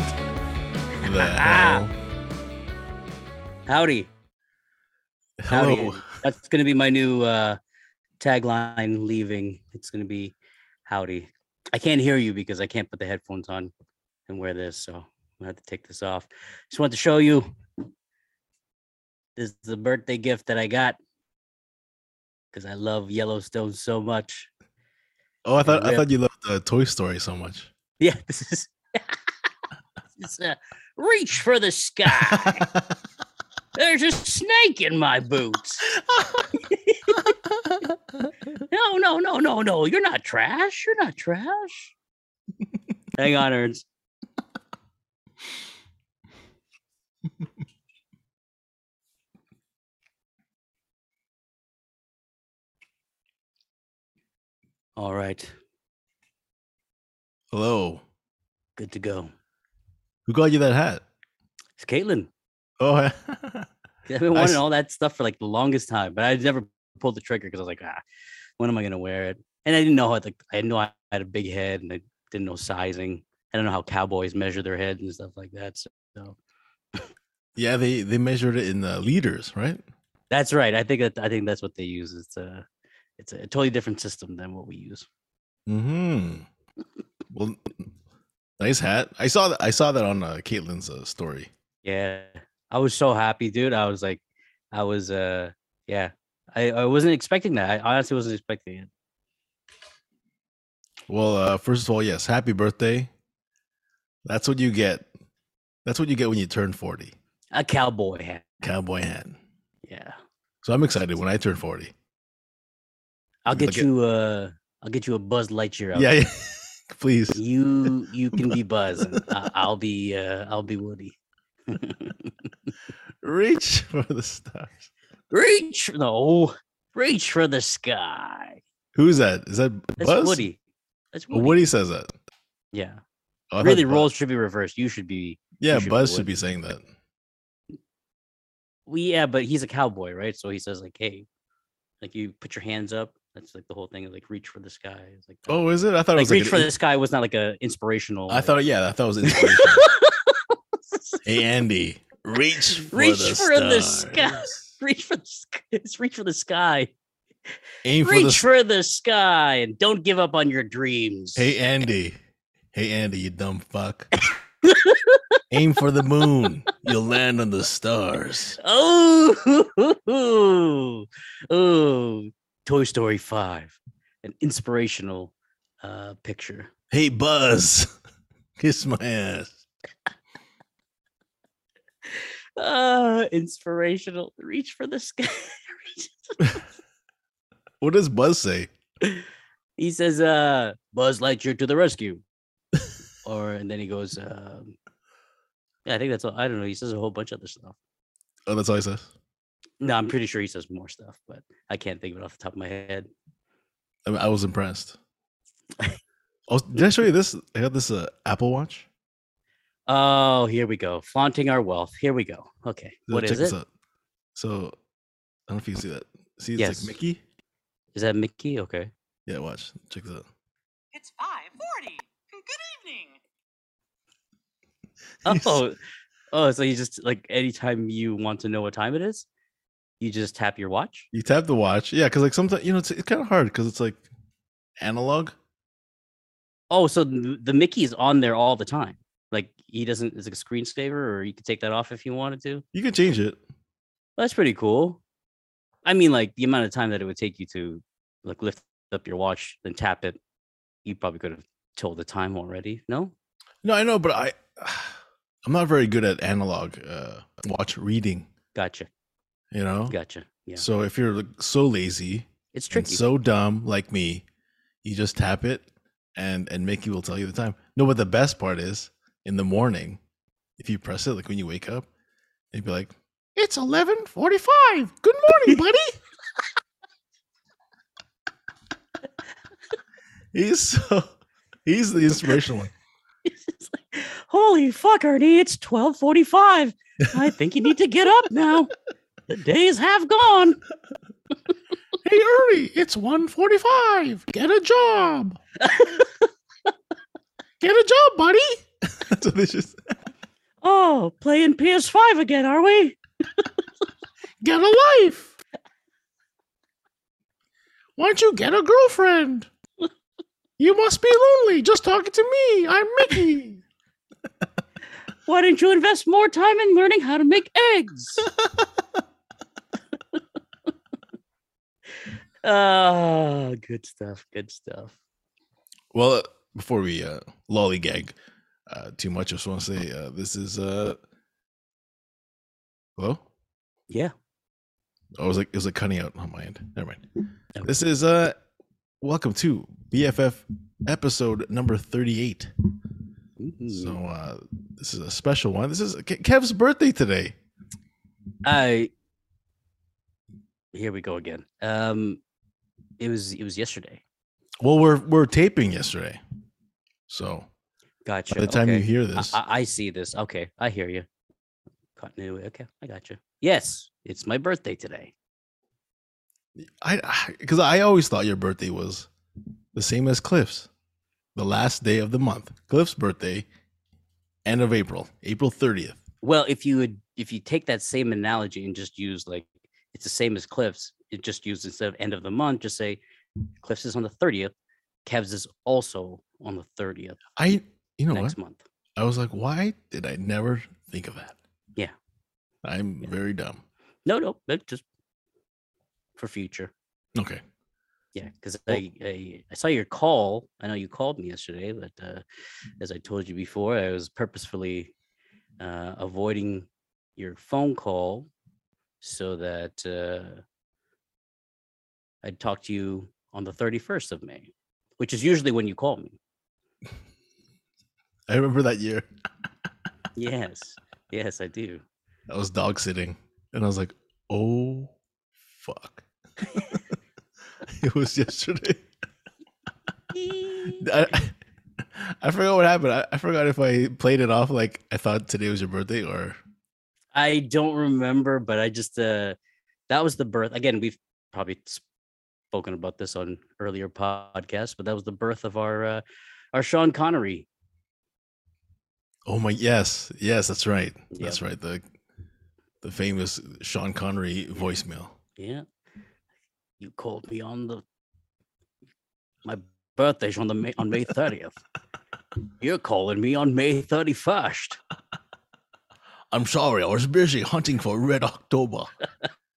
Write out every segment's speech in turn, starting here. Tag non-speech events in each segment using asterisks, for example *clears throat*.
the *laughs* hell? Howdy. Hello. Howdy. That's going to be my new uh, tagline leaving. It's going to be howdy. I can't hear you because I can't put the headphones on and wear this. So I'm going to have to take this off. Just want to show you. This is the birthday gift that I got because I love Yellowstone so much. Oh, I thought I thought you loved uh, Toy Story so much. Yeah, *laughs* this is. *laughs* it's uh, reach for the sky. *laughs* There's a snake in my boots. *laughs* No, no, no, no, no. You're not trash. You're not trash. Hang on, Ernst. All right. Hello. Good to go. Who got you that hat? It's Caitlin. Oh, *laughs* I've been wanting s- all that stuff for like the longest time, but I never pulled the trigger because I was like, ah, when am I gonna wear it? And I didn't know how like I didn't know I had a big head and I didn't know sizing. I don't know how cowboys measure their heads and stuff like that. So, *laughs* yeah. They they measured it in the liters, right? that's right. I think that I think that's what they use. It's a it's a totally different system than what we use. Hmm. *laughs* Well, nice hat. I saw that. I saw that on uh, Caitlin's uh, story. Yeah. I was so happy, dude. I was like, I was uh yeah. I, I wasn't expecting that. I honestly wasn't expecting it. Well, uh, first of all, yes, happy birthday. That's what you get. That's what you get when you turn forty. A cowboy hat. Cowboy hat. Yeah. So I'm excited when I turn forty. I'll get you uh I'll get you a Buzz Lightyear. Yeah, yeah. *laughs* Please. You you can be Buzz and *laughs* I'll be uh I'll be Woody. *laughs* Reach for the stars. reach no reach for the sky. Who's that? Is that That's Buzz? Woody. That's Woody. Woody says that. Yeah. Oh, really roles should be reversed. You should be Yeah, should be Buzz should be saying that. well, yeah, but he's a cowboy, right? So he says like, hey, like you put your hands up. That's like the whole thing, of like reach for the sky. It's like that. Oh, is it? I thought it like was reach an for the sky was not like a inspirational. I thought, yeah, I thought it was *laughs* inspirational. *laughs* hey, Andy, reach *laughs* for Reach the for the sky. reach for the sky. It's reach for the sky. Aim for reach the. for the sky and don't give up on your dreams. Hey, Andy. Hey, Andy, you dumb fuck. Aim for the moon. You'll land on the stars. Oh, oh, Toy Story 5, an inspirational uh, picture. Hey, Buzz, *laughs* kiss my ass. Uh, inspirational. Reach for the sky. *laughs* *laughs* What does Buzz say? he says, uh, Buzz Lightyear to the rescue. or, and then he goes, um, yeah, I think that's all. I don't know. He says a whole bunch of other stuff. Oh, that's all he says. No, I'm pretty sure he says more stuff, but I can't think of it off the top of my head. I, mean, I was impressed. Oh, did I show you *laughs* this? I got this uh, Apple Watch. Oh, here we go. Flaunting our wealth. Here we go. Okay. So What check is this it? out. So, I don't know if you can see that. See, it's Yes. like Mickey. Is that Mickey? Okay. Yeah, watch. Check this out. It's 540. Good evening. Oh, *laughs* oh, so you just like anytime you want to know what time it is, you just tap your watch. You tap the watch. Yeah, because like sometimes you know it's, it's kind of hard because it's like analog. Oh, so the, Mickey's on there all the time. Like he doesn't is like a screensaver, or you could take that off if you wanted to. You can change it. That's pretty cool. I mean, like the amount of time that it would take you to like lift up your watch, then tap it, you probably could have told the time already. No? No, I know, but I *sighs* I'm not very good at analog uh, watch reading. Gotcha. You know. Gotcha. Yeah. So if you're so lazy It's tricky. so dumb like me, you just tap it, and and Mickey will tell you the time. No, but the best part is in the morning, if you press it, like when you wake up, it'd be like, "It's eleven forty-five. Good morning, buddy." *laughs* he's so he's the inspirational one. *laughs* Like, Holy fuck, Ernie, it's 1245. I think you need to get up now. *laughs* The days have gone. *laughs* Hey, Ernie, it's 145. Get a job. Get a job, buddy. That's what they just Oh, playing PS5 again, are we? *laughs* Get a life. Why don't you get a girlfriend? You must be lonely just talking to me. I'm Mickey. Why don't you invest more time in learning how to make eggs? *laughs* Ah, good stuff. Good stuff. Well, uh, before we uh, lollygag uh, too much, I just want to say uh, this is. Uh... Hello? Yeah. Oh, it was like it was like cutting out on my end. Never mind. Okay. This is uh welcome to BFF episode number 38. So uh this is a special one. This is Ke- Kev's birthday today. I here we go again. Um it was it was yesterday. Well, we're we're taping yesterday. So Gotcha. by the time you hear this, I, I see this. Okay, I hear you. Continuity. Okay, I got you. Yes, it's my birthday today. I because I always thought your birthday was the same as Cliff's, the last day of the month. Cliff's birthday, end of April, April 30th. Well, if you would, if you take that same analogy and just use like it's the same as Cliff's, it just use instead of end of the month, just say Cliff's is on the thirtieth, Kev's is also on the thirtieth I you know next what? month. I was like, why did I never think of that? Yeah. I'm Yeah. very dumb. No, no, just for future. Okay. Yeah, because Well- I, I I saw your call. I know you called me yesterday, but uh, as I told you before, I was purposefully uh, avoiding your phone call so that uh, I'd talk to you on the thirty first of May, which is usually when you call me. I remember that year. *laughs* Yes, yes, I do. I was dog sitting and I was like, oh fuck. *laughs* it was yesterday. *laughs* I, I forgot what happened. I, I forgot if I played it off like I thought today was your birthday or I don't remember, but I just uh that was the birth. Again, we've probably spoken about this on earlier podcasts, but that was the birth of our uh our Sean Connery. oh my yes, yes, that's right. That's right. The the famous Sean Connery voicemail. Yeah. You called me on the my birthday's on the May, on May 30th. You're calling me on May 31st. I'm sorry, I was busy hunting for Red October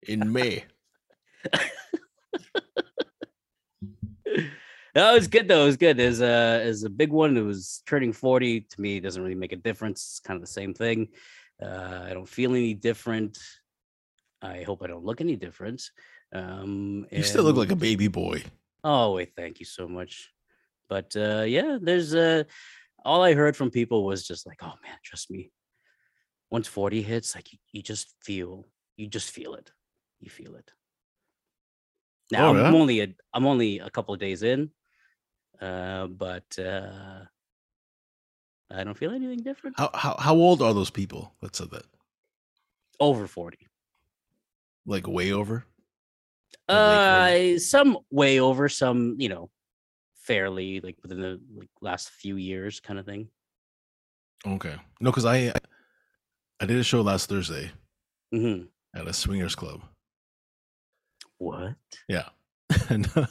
in May. *laughs* That was good though. It was good. There's a is a big one. It was turning 40. To me, it doesn't really make a difference. It's kind of the same thing. Uh, I don't feel any different. I hope I don't look any different. Um, You still look like a baby boy. Oh wait, thank you so much. But uh yeah, there's uh all I heard from people was just like, oh man, trust me. Once 40 hits, like you, you just feel you just feel it. You feel it. Now Oh, I'm, yeah? I'm only a I'm only a couple of days in. Uh but uh I don't feel anything different. How how how old are those people that said that? Over 40. Like way over? Uh some way over, some, you know, fairly like within the like last few years kind of thing. Okay. No, because I I did a show last Thursday hmm at a swingers club. What? Yeah. *laughs* and uh,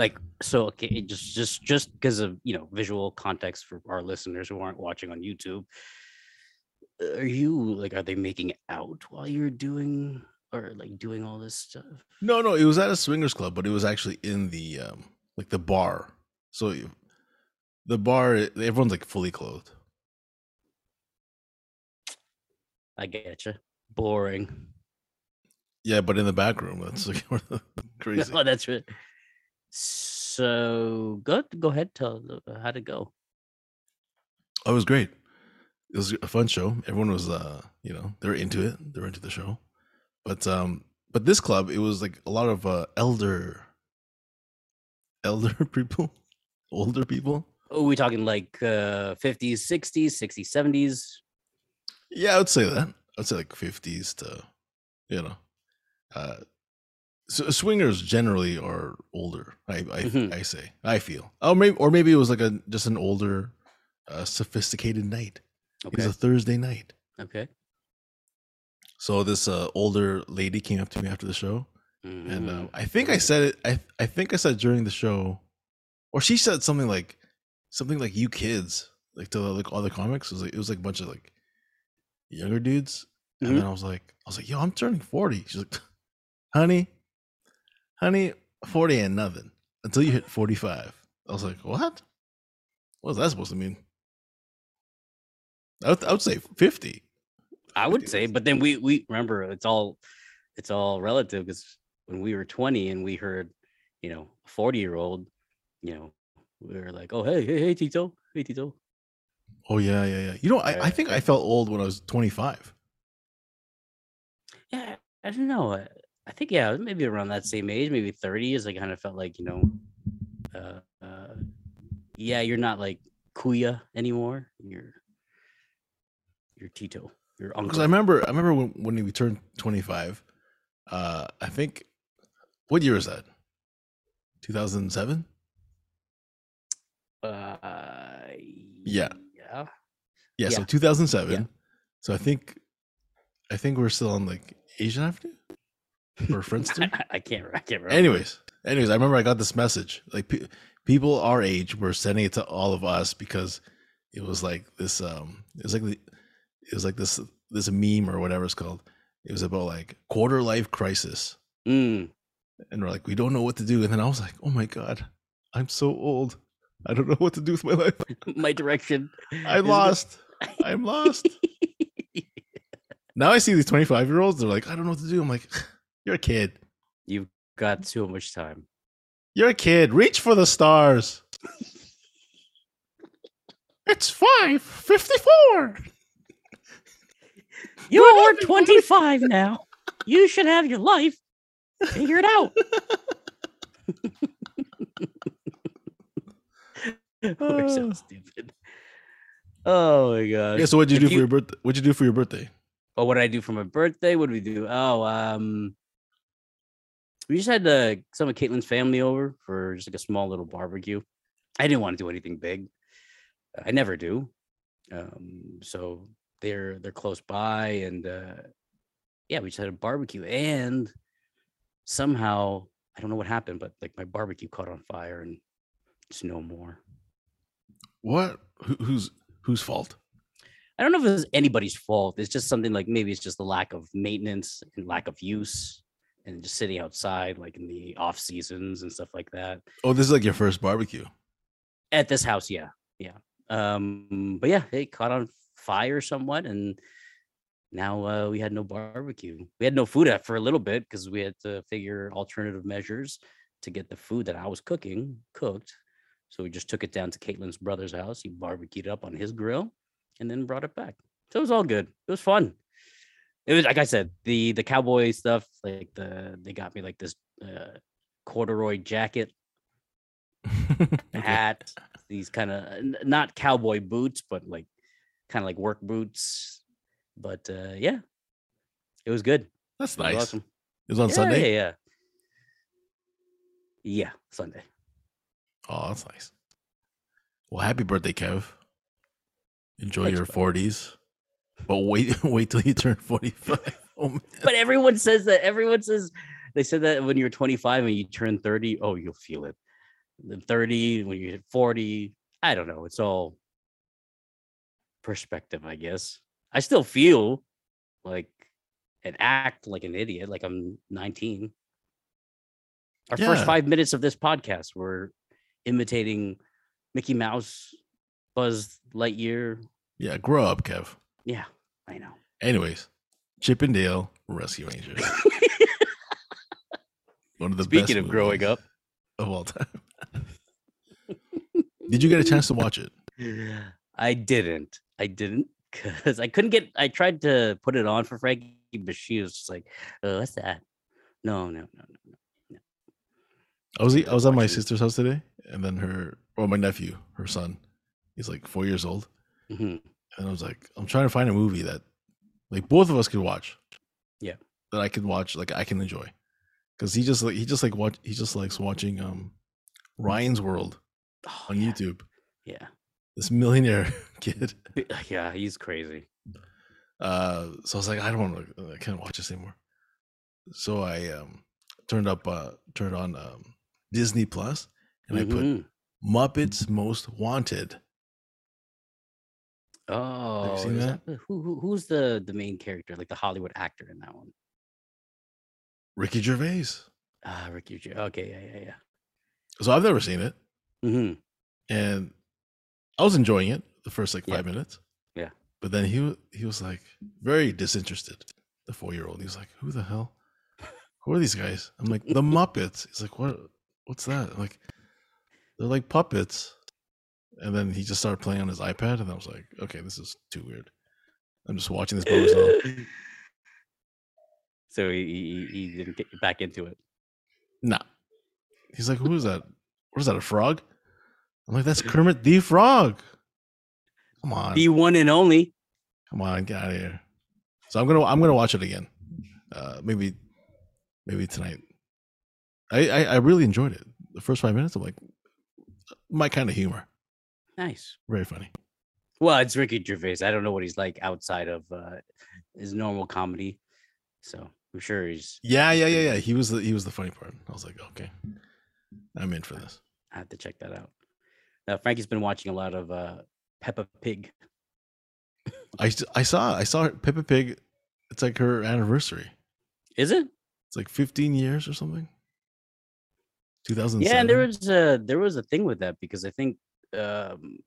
Like so okay, it just just just because of you know visual context for our listeners who aren't watching on YouTube. Are you like are they making out while you're doing or like doing all this stuff? no, no, it was at a swingers club, but it was actually in the um like the bar. So the bar, everyone's like fully clothed. I getcha. Boring. Yeah, but in the back room, that's like *laughs* crazy. *laughs* oh, that's right. So go go ahead. Tell uh, how'd it go. Oh, it was great. It was a fun show. Everyone was, uh, you know, they're into it. They're into the show. But um, but this club, it was like a lot of uh, elder, elder *laughs* people, older people. Oh, we talking like uh 50s, 60s, 60s, 70s. Yeah, I would say that. I'd say like fifties to, you know, uh, so swingers generally are older. I I, Mhm. I say I feel. Oh, maybe or maybe it was like a just an older a sophisticated night. It Okay. was a Thursday night. okay. So this uh, older lady came up to me after the show, and uh, Mhm. I think I said it. I I think I said during the show, or she said something like something like "you kids," like to like all the comics. It was like it was like a bunch of like younger dudes, and Mhm. then I was like, I was like, "Yo, I'm turning 40. She's like, "Honey, honey, 40 ain't nothing until you hit 45." I was like, "What? What's that supposed to mean?" I would, I would say 50. I would say, but then we we remember it's all it's all relative because when we were 20 and we heard, you know, 40 year old, you know, we were like, oh hey, hey, hey Tito, hey Tito. Oh yeah, yeah, yeah. You know, I, I think I felt old when I was 25. Yeah, I don't know. I, think yeah, maybe around that same age, maybe 30 is I kind of felt like, you know, uh, uh yeah, you're not like Kuya anymore. You're you're Tito. Your Because uncle. I remember, I remember when, when we turned 25. Uh, I think, what year is that? 2007. uh, Yeah. Yeah. Yeah, so 2007. Yeah. So I think, I think we're still on like Asian Avenue or Friendster. *laughs* I, I can't. I can't remember. anyways, anyways, I remember I got this message. Like pe- people our age were sending it to all of us because it was like this. Um, it was like the, it was like this this meme or whatever it's called. It was about like quarter life crisis, Mm, and we're like, we don't know what to do. And then I was like, oh my god, I'm so old. I don't know what to do with my life. *laughs* my direction. I'm lost. *laughs* I'm lost. Now I see these 25 year olds. They're like, I don't know what to do. I'm like, you're a kid. You've got too much time. You're a kid. Reach for the stars. it's five fifty-four. *laughs* You're 25 now. You should have your life figured out. *laughs* We're so Oh. stupid. Oh my god. Yeah. So what'd you If do for your birthday? What'd you do for your birthday? Oh, what did I do for my birthday? What did we do? Oh, um, we just had uh, some of Caitlin's family over for just like a small little barbecue. I didn't want to do anything big. I never do. Um, so they're they're close by, and uh, yeah, we just had a barbecue, and somehow I don't know what happened, but like my barbecue caught on fire, and it's no more. What? Who, who's whose fault? I don't know if it was anybody's fault. It's just something like maybe it's just the lack of maintenance and lack of use and just sitting outside like in the off seasons and stuff like that. Oh, this is like your first barbecue. At this house, yeah. Yeah. Um, but yeah, it caught on fire somewhat and now uh, we had no barbecue. We had no food for a little bit because we had to figure alternative measures to get the food that I was cooking cooked. So we just took it down to Caitlin's brother's house. He barbecued up on his grill and then brought it back. So it was all good. It was fun. It was like I said, the the cowboy stuff, like the they got me like this uh corduroy jacket, *laughs* hat, these kind of not cowboy boots, but like kind of like work boots. But uh yeah, it was good. That's It was nice. awesome. It was on yeah, Sunday. Yeah, yeah. Yeah, Sunday. Oh, that's nice. Well, happy birthday, Kev. Enjoy Thanks, your bud. forties, but wait, *laughs* wait till you turn forty-five. *laughs* Oh. But everyone says that. Everyone says they said that when you're 25 and you turn 30, oh, you'll feel it. Then 30, when you hit 40, I don't know. It's all perspective, I guess. I still feel like and act like an idiot, like I'm 19. Our Yeah. first five minutes of this podcast, we're imitating Mickey Mouse, Buzz Lightyear. Yeah, grow up, Kev. Yeah, I know. Anyways, Chip 'n Dale Rescue Rangers. *laughs* One of the Speaking best of growing up, of all time. *laughs* Did you get a chance to watch it? I didn't. I didn't because I couldn't get. I tried to put it on for Frankie, but she was just like, "Oh, what's that? No, no, no, no." No." I was I was at my sister's house today, and then her or my nephew, her son, he's like four years old, Mm Mhm. And I was like, I'm trying to find a movie that like both of us could watch. Yeah. that I can watch, like I can enjoy, because he just like he just like watch he just likes watching um Ryan's World Oh, on yeah, YouTube. Yeah, this millionaire *laughs* kid. Yeah, he's crazy. Uh, so I was like, I don't want to. I can't watch this anymore. So I um turned up, uh, turned on um Disney Plus, and I put Mhm. Muppets Most Wanted. Oh, seen is that? who, who who's the the main character, like the Hollywood actor in that one? Ricky Gervais. Ah, Ricky. Gervais. Okay, yeah, yeah, yeah. So I've never seen it, hmm and I was enjoying it the first like Yeah. five minutes. Yeah. But then he he was like very disinterested. The four year old. He was like, "Who the hell? Who are these guys?" I'm like, "The *laughs* Muppets." He's like, "What? What's that?" I'm like, "They're like puppets." And then he just started playing on his iPad, and I was like, "Okay, this is too weird." I'm just watching this by myself. *laughs* so he, he he didn't get back into it. Nah. He's like, "Who is that? What is that? A frog?" I'm like, "That's *laughs* Kermit the Frog." Come on. The one and only. Come on, get out of here. So I'm gonna I'm gonna watch it again. Uh, maybe maybe tonight. I, I I really enjoyed it. The first five minutes, I'm like, my kind of humor. Nice. Very funny. Well, it's Ricky Gervais. I don't know what he's like outside of uh, his normal comedy, so I'm sure he's. Yeah, yeah, yeah, yeah. He was the he was the funny part. I was like, okay, I'm in for this. I have to check that out. Now, Frankie's been watching a lot of uh, Peppa Pig. I I saw I saw Peppa Pig. It's like her anniversary. Is it? It's like 15 years or something. 2007. Yeah, and there was a there was a thing with that because I think um,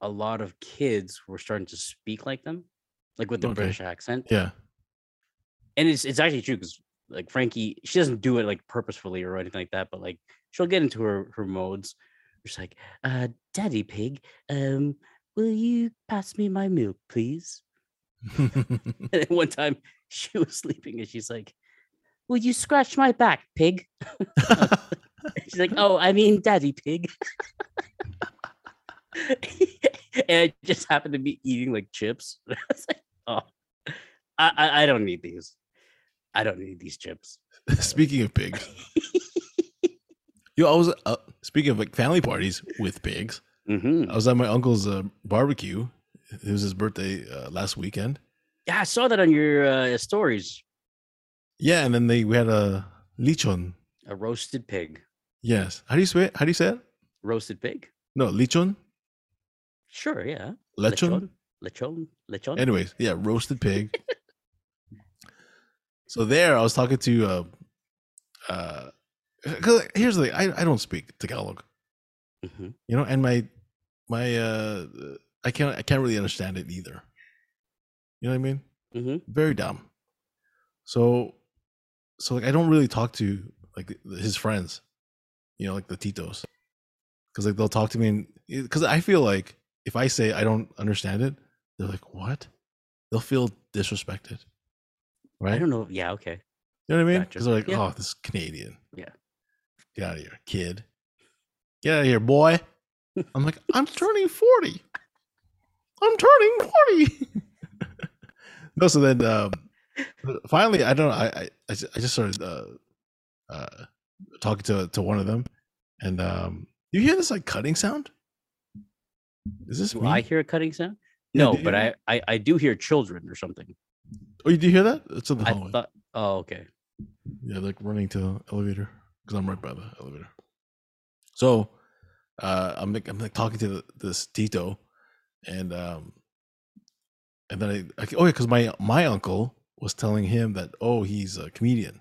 a lot of kids were starting to speak like them, like with the Okay. British accent. yeah. and it's it's actually true because like Frankie, she doesn't do it like purposefully or anything like that, but like she'll get into her her modes. She's like, uh, Daddy Pig, um, will you pass me my milk, please? *laughs* And then one time *laughs* she was sleeping and she's like, Will you scratch my back, pig? *laughs* she's like, Oh, I mean Daddy Pig. *laughs* and I just happened to be eating like chips. *laughs* I was like, oh, I, I, I don't need these. I don't need these chips. *laughs* Speaking of pigs, yo, I was uh, speaking of like family parties with pigs. hmm I was at my uncle's uh, barbecue. It was his birthday uh, last weekend. Yeah, I saw that on your uh, stories. Yeah, and then they we had a lichon. A roasted pig. Yes. How do you say it? How do you say it? Roasted pig? No, lechon. Sure, yeah. lechon. Lechon. Lechon. Anyways, yeah, roasted pig. *laughs* so there, I was talking to. Uh, uh, 'cause here's the thing: I, I don't speak Tagalog, Mhm. you know, and my my uh, I can't I can't really understand it either. You know what I mean? Mhm. Very dumb. So, so like I don't really talk to like his friends, you know, like the Titos, because like they'll talk to me and because I feel like if I say I don't understand it, they're like, "What?" They'll feel disrespected, right? I don't know. Yeah, okay. You know what I mean? Gotcha. Because they're like, Yeah. "Oh, this is Canadian." Yeah. Get out of here, kid. Get out of here, boy. I'm like, I'm *laughs* turning forty. I'm turning forty. *laughs* no, so then um, finally, I don't know. I I, I I just started uh, uh, talking to to one of them, and um, you hear this like cutting sound? Is this? I hear a cutting sound? Yeah, No, but I, I I do hear children or something. Oh, you do hear that? It's in the I hallway. thought. Oh, okay. Yeah, like running to the elevator because I'm right by the elevator. So, uh, I'm like, I'm like talking to the, this Tito, and um, and then I, I oh yeah, because my my uncle was telling him that oh he's a comedian.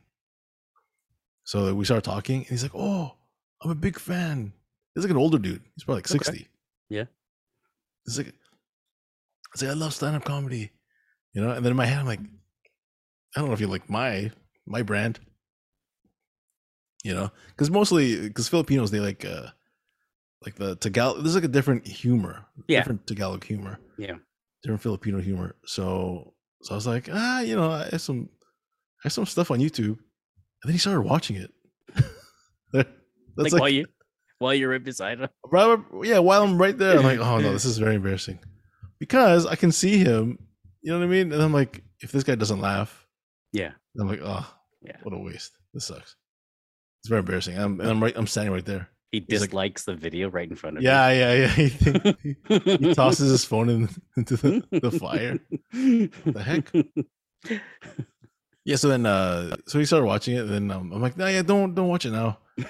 So we started talking, and he's like, oh, I'm a big fan. He's like an older dude. He's probably like Okay. sixty. Yeah. He's like, I say I love stand up comedy, you know. And then in my head, I'm like, I don't know if you like my my brand, you know, because mostly because Filipinos they like uh like the Tagalog. There's like a different humor, Yeah. different Tagalog humor, Yeah. different Filipino humor. So so I was like, ah, you know, I have some I have some stuff on YouTube, then he started watching it. *laughs* That's Like, like, while you while you're right beside him. Right, yeah, while I'm right there, I'm like, oh no, *laughs* this is very embarrassing. Because I can see him, you know what I mean? And I'm like, if this guy doesn't laugh, Yeah. I'm like, oh, Yeah. what a waste. This sucks. It's very embarrassing. I'm, and I'm right, I'm standing right there. He He's like- dislikes the video right in front of me. Yeah, yeah, yeah. *laughs* He, he, he tosses his phone in, into the, the fire. The heck? Yeah. So then, uh, so he started watching it. And then um, I'm like, no, yeah, don't don't watch it now. *laughs*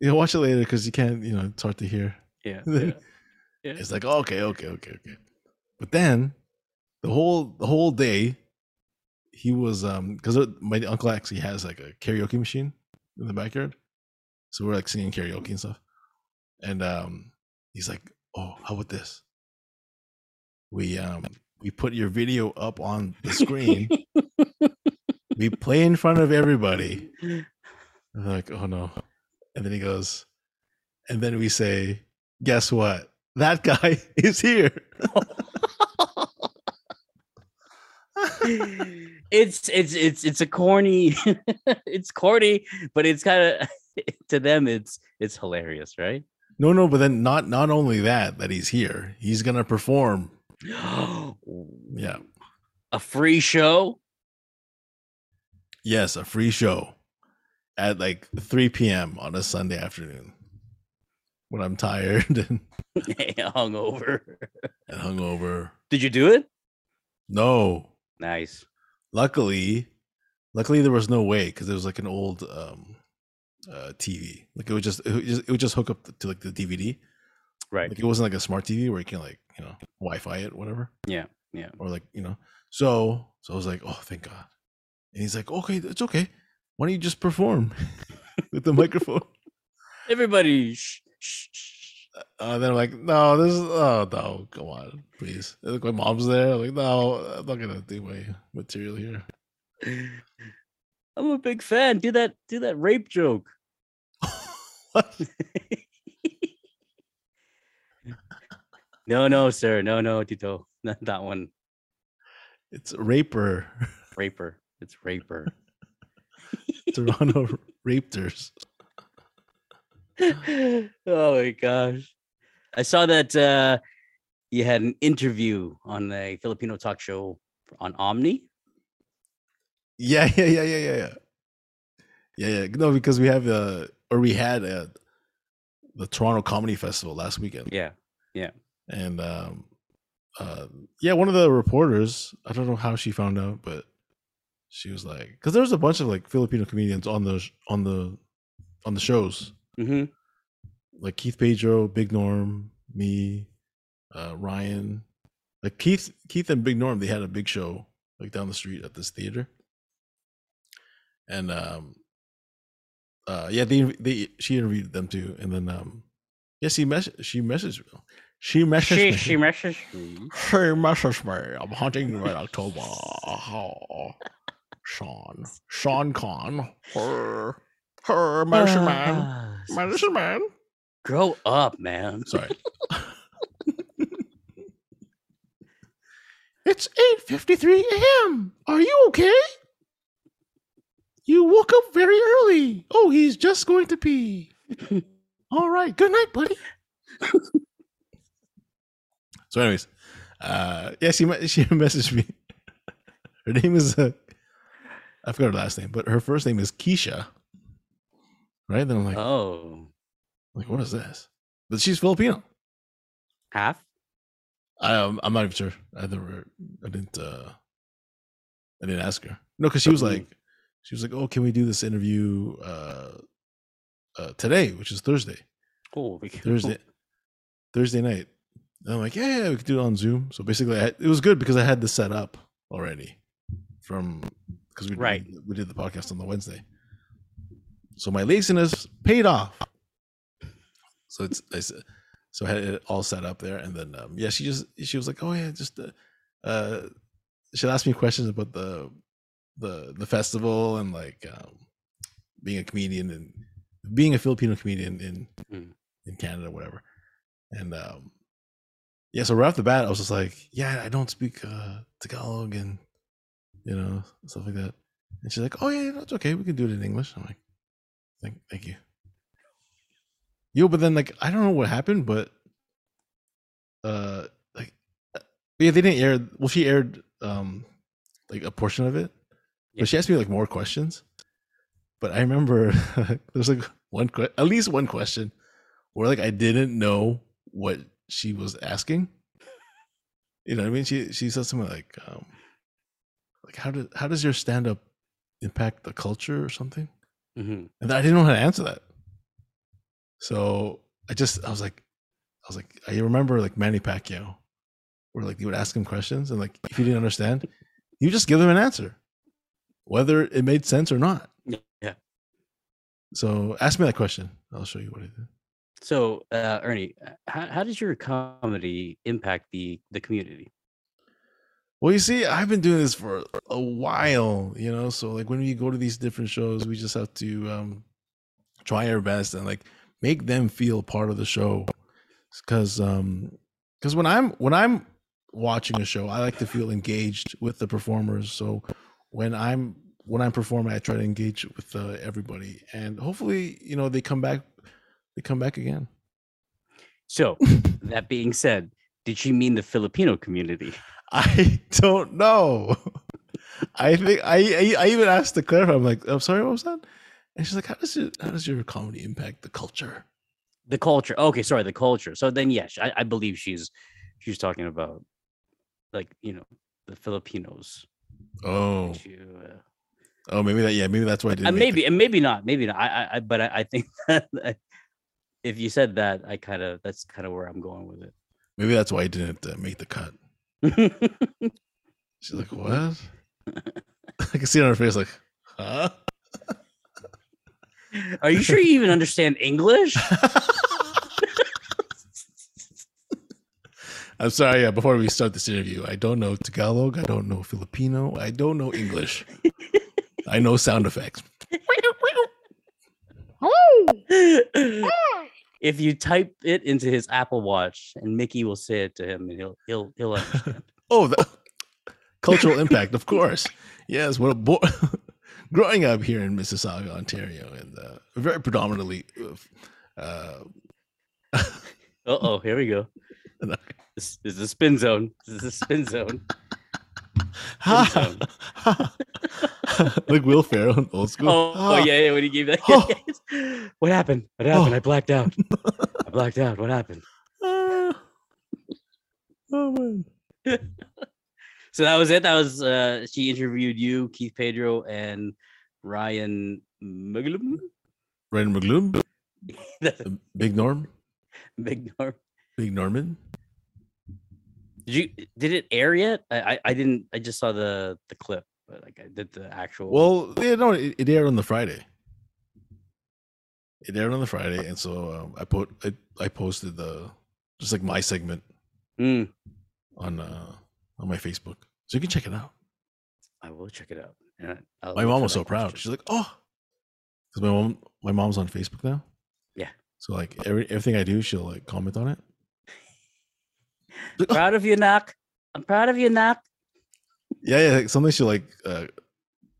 You know, watch it later because you can't. You know, it's hard to hear. Yeah. *laughs* Yeah. Yeah. It's like, okay, okay, okay, okay. But then, the whole the whole day, he was um because my uncle actually has like a karaoke machine in the backyard, so we're like singing karaoke and stuff. And um, he's like, "Oh, how about this? We um we put your video up on the screen. *laughs* we play in front of everybody." *laughs* I'm like, "Oh no!" And then he goes, and then we say, "Guess what? That guy *laughs* is here." *laughs* it's it's it's it's a corny it's corny but it's kind of to them it's it's hilarious right no, no, but then not not only that that he's here, he's gonna perform. *gasps* Yeah. a free show Yes, a free show at like 3 p.m. on a Sunday afternoon when I'm tired *laughs* and, *laughs* hungover and hungover. did you do it No, nice luckily, luckily there was no way because it was like an old um uh TV. Like it would just it would just, it would just hook up to like the DVD. right Like it wasn't like a smart TV where you can like you know Wi-Fi it, whatever. yeah yeah or like you know so so i was like oh thank god and he's like okay it's okay. Why don't you just perform *laughs* with the microphone? Everybody shh, shh, shh. uh, then i'm like no this is oh no come on please. Like my mom's there. I'm like no i'm not gonna do my material here. I'm a big fan. Do that do that rape joke. *laughs* *laughs* No no sir. No no tito. Not that one. It's raper. Raper it's Raper. *laughs* Toronto Raptors. oh my gosh. I saw that uh, you had an interview on a Filipino talk show on Omni. Yeah, yeah, yeah, yeah, yeah, yeah. Yeah, yeah. No, because we have uh or we had uh the Toronto Comedy Festival last weekend. Yeah. Yeah. And um uh yeah, one of the reporters, I don't know how she found out, but she was like because there was a bunch of like filipino comedians on the on the on the shows hmm like keith pedro big norm me uh ryan like keith keith and big norm they had a big show like down the street at this theater and um uh yeah they they she interviewed them too and then um yeah she mess she messaged she messaged She me. she messaged me. *laughs* She messaged me. I'm hunting you in October. *laughs* *laughs* Sean. Sean Con. Her. Her medicine man. Ah, s- Medicine man. Grow up, man. Sorry. *laughs* it's 8.53 a.m. Are you okay? You woke up very early. Oh, he's just going to pee. *laughs* All right. Good night, buddy. *laughs* so, anyways, uh, yeah, she she messaged me. Her name is uh, I forgot her last name, but her first name is Keisha. Right? Then I'm like, Oh, like what is this? But she's Filipino. half? I um, I'm not even sure. I never I didn't uh I didn't ask her. No, because she was like she was like, Oh, can we do this interview uh uh today, which is Thursday. Oh, we can- Thursday Thursday night. And I'm like, yeah, yeah, we could do it on Zoom. So basically I, it was good because I had this set up already from because we Right. we, we did the podcast on the Wednesday. So my laziness paid off. So it's I said so I had it all set up there, and then um, yeah, she just she was like, oh yeah, just uh, uh she'll ask me questions about the the the festival and like um being a comedian and being a Filipino comedian in Mm. in Canada, whatever. And um yeah, so right off the bat, I was just like, yeah, I don't speak uh Tagalog and you know stuff like that. And she's like, oh yeah, that's okay, we can do it in English. I'm like, thank thank you. Yo, but then like I don't know what happened, but uh like yeah, they didn't air well she aired um like a portion of it. Yeah. But she asked me like more questions. But I remember *laughs* there's like one que- at least one question where like I didn't know what she was asking. You know what I mean? She she said something like, um, like how does how does your stand up impact the culture or something? Mhm. And I didn't know how to answer that. So I just I was like, I was like, I remember like Manny Pacquiao, where like you would ask him questions and like if you didn't understand, you just give them an answer, whether it made sense or not. Yeah. So ask me that question. I'll show you what I did. So, uh, Ernie, uh, how, how does your comedy impact the the community? Well, you see, I've been doing this for a while, you know. So like when we go to these different shows, we just have to um try our best and like make them feel part of the show. Because um because when I'm when I'm watching a show, I like to feel engaged with the performers. So when I'm when I'm performing, I try to engage with uh, everybody, and hopefully, you know, they come back. They come back again. So, *laughs* that being said, did she mean the Filipino community? *laughs* I don't know. I think I, I I even asked to clarify. I'm like, I'm sorry, what was that? And she's like, how does it how does your comedy impact the culture? The culture. Okay, sorry, the culture. So then, yes, I, I believe she's she's talking about like you know the Filipinos. Oh, uh, oh, maybe that. Yeah, maybe that's why I didn't. uh, maybe the- and maybe not, maybe not. I, I, I but I, I think *laughs* that if you said that, I kind of that's kind of where I'm going with maybe that's why I didn't uh, make the cut. She's like, what? *laughs* I can see it on her face, like, huh? Are you sure you even understand English? *laughs* I'm sorry. Yeah, before we start this interview, I don't know Tagalog. I don't know Filipino. I don't know English. I know sound effects. *laughs* if you type it into his Apple Watch, and Mickey will say it to him, and he'll he'll he'll *laughs* understand. Oh, the *laughs* cultural impact, of course. Yes, well, bo- *laughs* growing up here in Mississauga, Ontario, and uh, very predominantly, uh, Uh oh, here we go. This, this is a spin zone. This is a spin zone. *laughs* *laughs* like Will Ferrell, in old school. Oh, oh yeah, yeah. When he gave that, *gasps* Oh. *laughs* what happened? What happened? Oh. I blacked out. I blacked out. What happened? Ah. oh man. So that was it. That was uh she interviewed you, Keith Pedro, and Ryan Muglum. Ryan McGloom, Big Norm, Big Norm. Big Norman. Did you did it air yet? I, I I didn't. I just saw the the clip, but like I did the actual. Well, yeah, no, it, it aired on the Friday. It aired on the Friday, and so um, I put I, I posted the just like my segment Mm, on uh on my Facebook, so you can check it out. I will check it out. I'll My mom was so proud. question. She's like, "Oh," because my mom my mom's on Facebook now. Yeah. So like every everything I do, she'll like comment on it. Like, *laughs* "Oh." proud of you, Knock. I'm proud of you, Knock. Yeah, yeah. Like, sometimes she'll like uh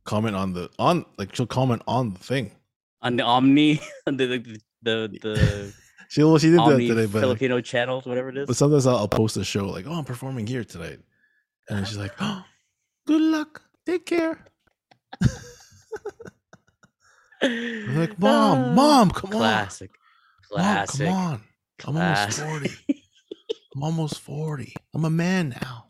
comment on the on like she'll comment on the thing. On the Omni, on *laughs* the the the, the *laughs* She well, she did that today, but Filipino channels, whatever it is. But sometimes I'll, I'll post a show like, "Oh, I'm performing here tonight," and she's like, "Oh, good luck, take care." I'm like, "Mom, Ah, mom, come classic, on, Mom, classic. come on, I'm almost forty. I'm almost forty. I'm a man now."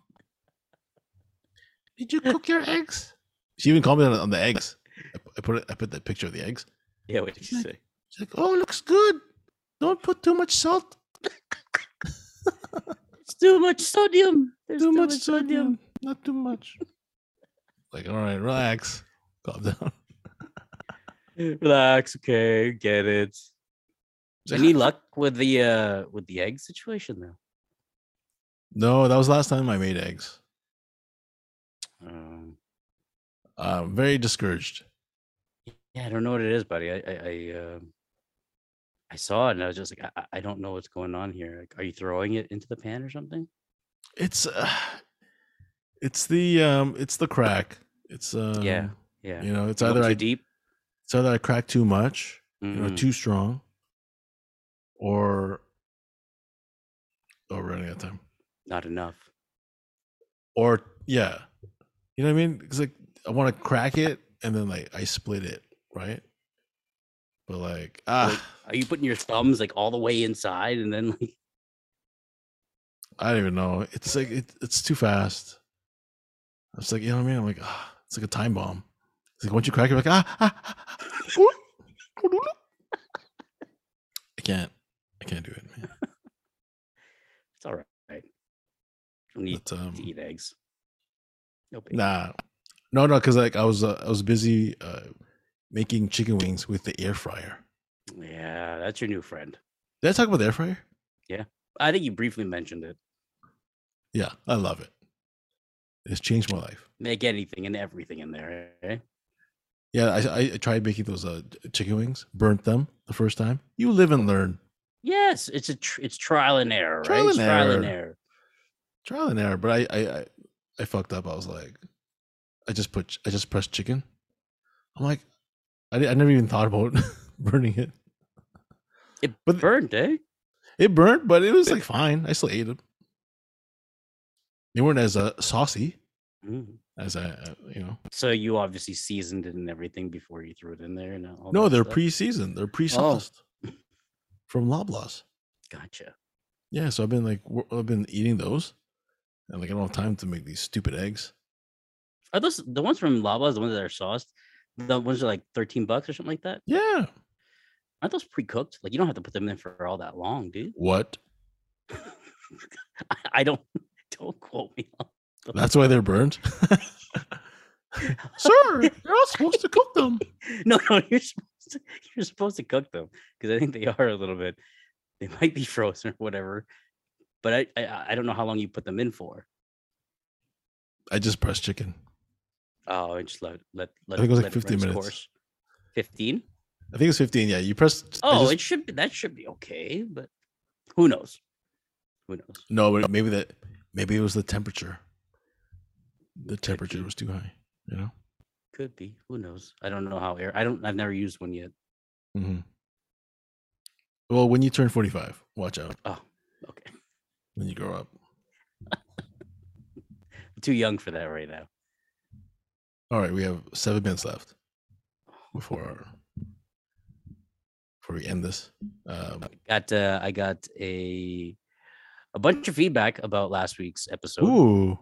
Did you cook your eggs? She even commented on, on the eggs. I, I put it, I put the picture of the eggs. Yeah, what did you Like- say? She's like, "Oh, looks good. Don't put too much salt. It's too much sodium. There's too much sodium. Not too much." Like, all right, relax, calm down. Relax, okay, get it. Any luck with the uh with the egg situation though? No, that was the last time I made eggs. Um, I'm very discouraged. yeah, I don't know what it is, buddy. I I I, um I saw it and I was just like, I, I- don't know what's going on here. Like, are you throwing it into the pan or something? It's uh, *sighs* it's the um it's the crack. It's um yeah, yeah. You know, it's either too I deep. it's either I crack too much, you know, Mhm. too strong, or oh, we're running out of time. Not enough. Or yeah, you know what I mean? Because like I want to crack it and then like I split it, right? But like, ah, Are you putting your thumbs like all the way inside and then like I don't even know. It's like it, it's too fast. It's like you know what I mean. I'm like, ah, it's like a time bomb. It's like once you crack it, like ah, ah, ah, ah, I can't, I can't do it, man. it's all right. Don't need But, um, to eat eggs. No big. Nah, no, no, because like I was, uh, I was busy uh, making chicken wings with the air fryer. Yeah, that's your new friend. Did I talk about the air fryer? Yeah, I think you briefly mentioned it. Yeah, I love it. It's changed my life. Make anything and everything in there. Eh? Yeah, I, I, tried making those uh, chicken wings, burnt them the first time. You live and learn. Yes, it's a tr- it's trial and error, Trial right? And trial and error. Trial and error. But I, I, I, I fucked up. I was like, I just put, I just pressed chicken. I'm like, I, I never even thought about *laughs* burning it. It But- burned, eh? It burnt, but it was like fine. I still ate them. They weren't as uh, saucy Mm. as I, uh, you know. So you obviously seasoned it and everything before you threw it in there. And all No, they're stuff? pre-seasoned. They're pre-sauced *laughs* from Loblaws. Gotcha. Yeah, so I've been like, I've been eating those, and like I don't have time to make these stupid eggs. Are those the ones from Loblaws, the ones that are sauced? The ones that are like 13 bucks or something like that? Yeah. Aren't those pre-cooked? Like you don't have to put them in for all that long, dude. What? *laughs* I, don't *laughs* don't quote me. That's why they're burnt. *laughs* Sir, you're not supposed to cook them. no, no, you're supposed to you're supposed to cook them because I think they are a little bit. They might be frozen or whatever, but I, I I don't know how long you put them in for. I just pressed chicken. Oh, and just let let let. think it was like 15 run its minutes. course. Fifteen. I think it's 15. Yeah, you press. Oh, just- it should be that should be okay, but who knows? Who knows? no, but maybe that maybe it was the temperature. The temperature was too high. You know. Could be. Who knows? I don't know how air. I don't. I've never used one yet. hmm Well, when you turn 45, watch out Oh. When you grow up. *laughs* Too young for that right now. All right, we have seven minutes left before our, before we end this. Um, Got. Uh, I got a a bunch of feedback about last week's episode. ooh,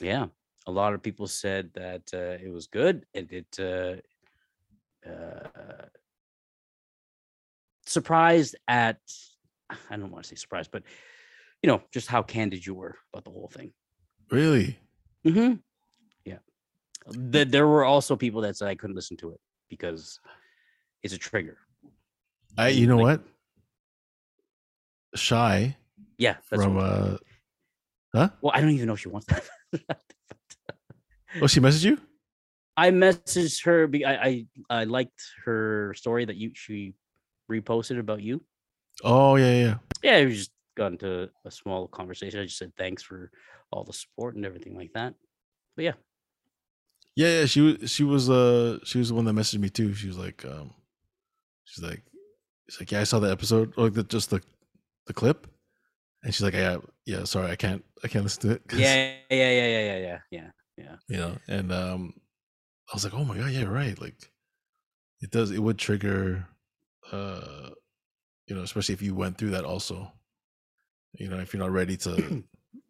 Yeah, a lot of people said that uh, it was good and it uh, uh, surprised at. I don't want to say surprised, but you know, just how candid you were about the whole thing. really? Mm-hmm. Yeah. Th- there were also people that said I couldn't listen to it because it's a trigger. I, you know Like- what? Shy Yeah. That's from uh, huh? well, I don't even know if she wants that. Oh, she messaged you? I messaged her. Be- I, I I liked her story that you she reposted about you. Oh yeah, yeah. Yeah, it was just got into a small conversation. I just said thanks for all the support and everything like that. But yeah, Yeah, yeah, she was she was uh she was the one that messaged me too. She was like um she's like she's like, Yeah, I saw the episode or like the just the the clip. And she's like, Yeah, yeah, sorry, I can't I can't listen to it. 'cause," yeah, yeah, yeah, yeah, yeah, yeah, yeah. You know, and um I was like, Oh my god, yeah, right. Like it does it would trigger uh you know, especially if you went through that also. You know, if you're not ready to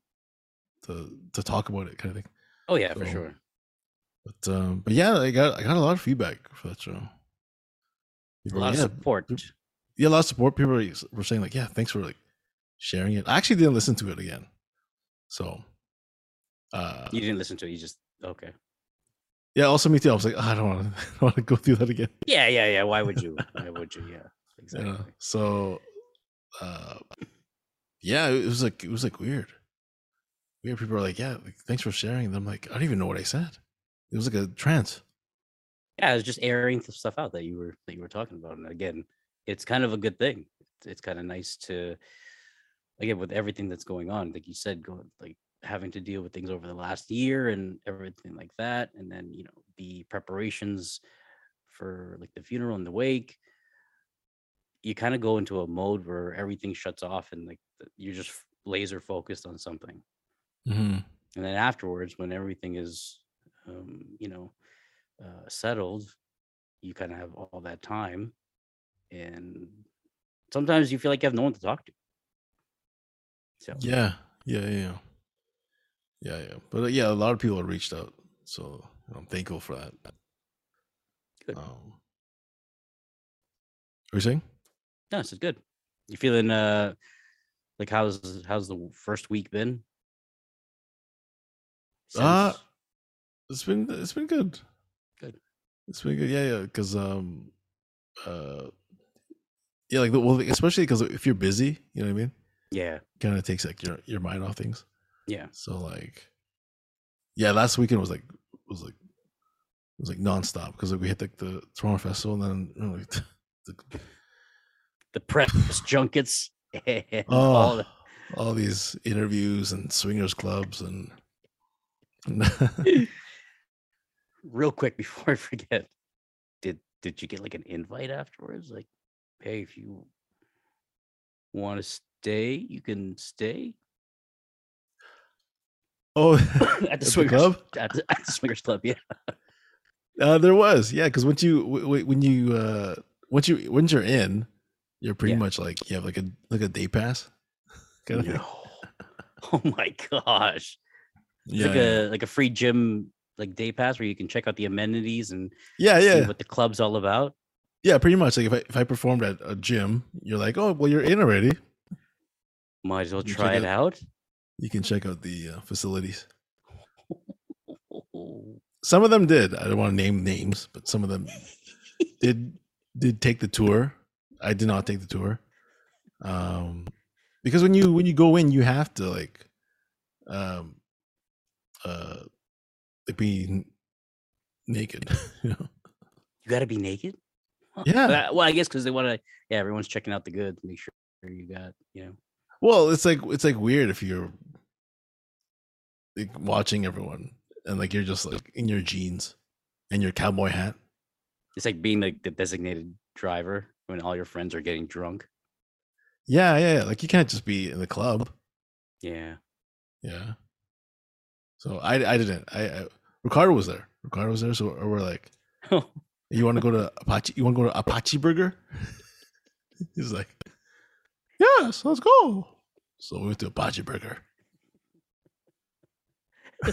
*clears throat* to to talk about it kind of thing. Oh yeah, for sure. But um but yeah, I got I got a lot of feedback for that show. A lot of yeah, support. yeah, a lot of support. People were, saying like, "Yeah, thanks for like sharing it." I actually didn't listen to it again, so uh, You didn't listen to it. You just okay. yeah. Also, me too. I was like, "Ah, I don't want to, want to go through that again. Yeah, yeah, yeah. Why would you? *laughs* Why would you? Yeah, exactly. know? So, uh, yeah, it was like it was like weird. Weird people are like, "Yeah, like, thanks for sharing." And I'm like, I don't even know what I said. It was like a trance. Yeah, it was just airing the stuff out that you were that you were talking about. And again, it's kind of a good thing. It's, it's kind of nice to again with everything that's going on, like you said, going like having to deal with things over the last year and everything like that, and then you know the preparations for like the funeral and the wake. You kind of go into a mode where everything shuts off and like you're just laser focused on something. Mm-hmm. and then afterwards when everything is um, you know uh, settled you kind of have all that time and sometimes you feel like you have no one to talk to. So Yeah, yeah, yeah, yeah, yeah. But uh, yeah, a lot of people have reached out, so I'm thankful for that. Good. Um, what are you saying? No, this is good. You feeling uh like how's how's the first week been? Uh, It's been it's been good. Good. It's been good. Yeah, yeah. Because um, uh, yeah, like the, well, especially because if you're busy, you know what I mean. yeah, Kind of takes like your your mind off things. yeah. So like, yeah, last weekend was like was like it was like nonstop because like we hit like the Toronto Festival and then you know, like, *laughs* the, The press junkets. *laughs* oh, all all, these interviews and swingers clubs and *laughs* real quick before *laughs* I forget, did did you get like an invite afterwards? Like, hey, if you want to stay, you can stay oh, *coughs* at the the swingers club? At, the, at the swingers club. Yeah, Uh, there was, yeah, because once you when you uh once you once you're in, you're pretty Yeah. much like you have like a like a day pass. *laughs* Kind of. No. *laughs* Oh my gosh. It's Yeah, like yeah. a like a free gym like day pass where you can check out the amenities and yeah, see yeah, what the club's all about. yeah. Pretty much like if I if I performed at a gym, you're like, oh well, you're in already. Might as well You try check it out. You can check out the uh, facilities. *laughs* Some of them did. I don't want to name names, but some of them did did take the tour. I did not take the tour. Um because when you when you go in you have to like um uh be naked, *laughs* you know. You got to be naked. Yeah. Well, I guess because they want to. Yeah, everyone's checking out the goods. Make sure you got. You know. Well, it's like it's like weird if you're like watching everyone and like you're just like in your jeans and your cowboy hat. It's like being like the designated driver when all your friends are getting drunk. Yeah, yeah, yeah. Like you can't just be in the club. Yeah. Yeah. So I I didn't. I, I Ricardo was there. Ricardo was there. So we're like, *laughs* you want to go to Apache? You want to go to Apache Burger? *laughs* He's like, yes, let's go. So we went to Apache Burger. *laughs*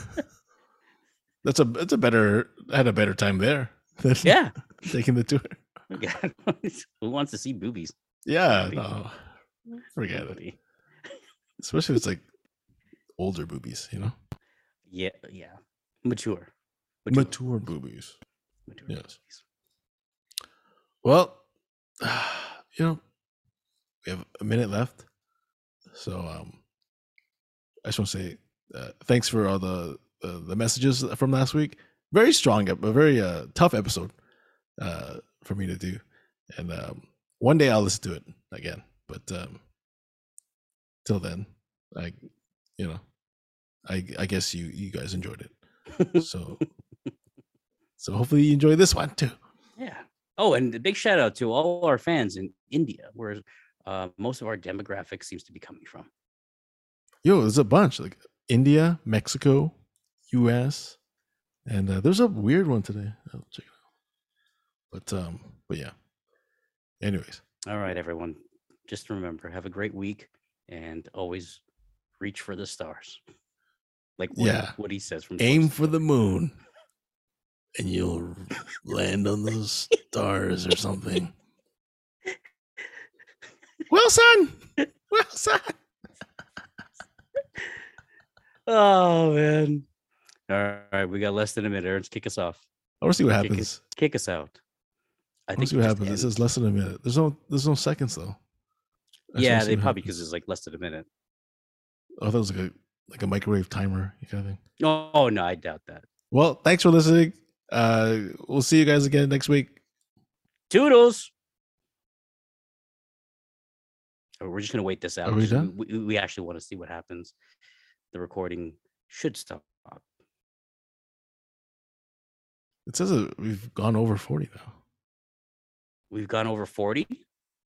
that's a that's a better. I had a better time there than yeah. taking the tour. God, *laughs* *laughs* Who wants to see boobies? Yeah, no, forget it. Especially if it's like older boobies, you know, Yeah. Yeah. Mature. mature boobies. Mature yes. boobies. Well, *sighs* you know, we have a minute left, so um, I just want to say uh, thanks for all the, the the messages from last week. Very strong, a very uh, tough episode uh, for me to do, and um, one day I'll listen to it again. But um, till then, I, you know, I I guess you you guys enjoyed it, *laughs* so so hopefully you enjoy this one too. Yeah. Oh, and a big shout out to all our fans in India, where uh, most of our demographic seems to be coming from. Yo, there's a bunch like India, Mexico, U.S., and uh, there's a weird one today. I'll check it out. But um, but yeah. Anyways, All right, everyone. Just remember, have a great week and always reach for the stars. Like Woody, Yeah. he says from aim for the moon, and you'll land on the stars or something. *laughs* Wilson, Wilson. *laughs* Oh man. All right, we got less than a minute. Ernst, kick us off. I want to see what Kick happens. Kick us out. I I want to see what happens. It says less than a minute. There's no there's no seconds though. I yeah, they probably because it's like less than a minute. Oh, that was like a like a microwave timer kind of thing. Oh, oh no, I doubt that. Well, thanks for listening. Uh, we'll see you guys again next week. Toodles. Oh, we're just gonna wait this out. Are we done? We, we actually want to see what happens. The recording should stop. It says that we've gone over 40 now. We've gone over 40.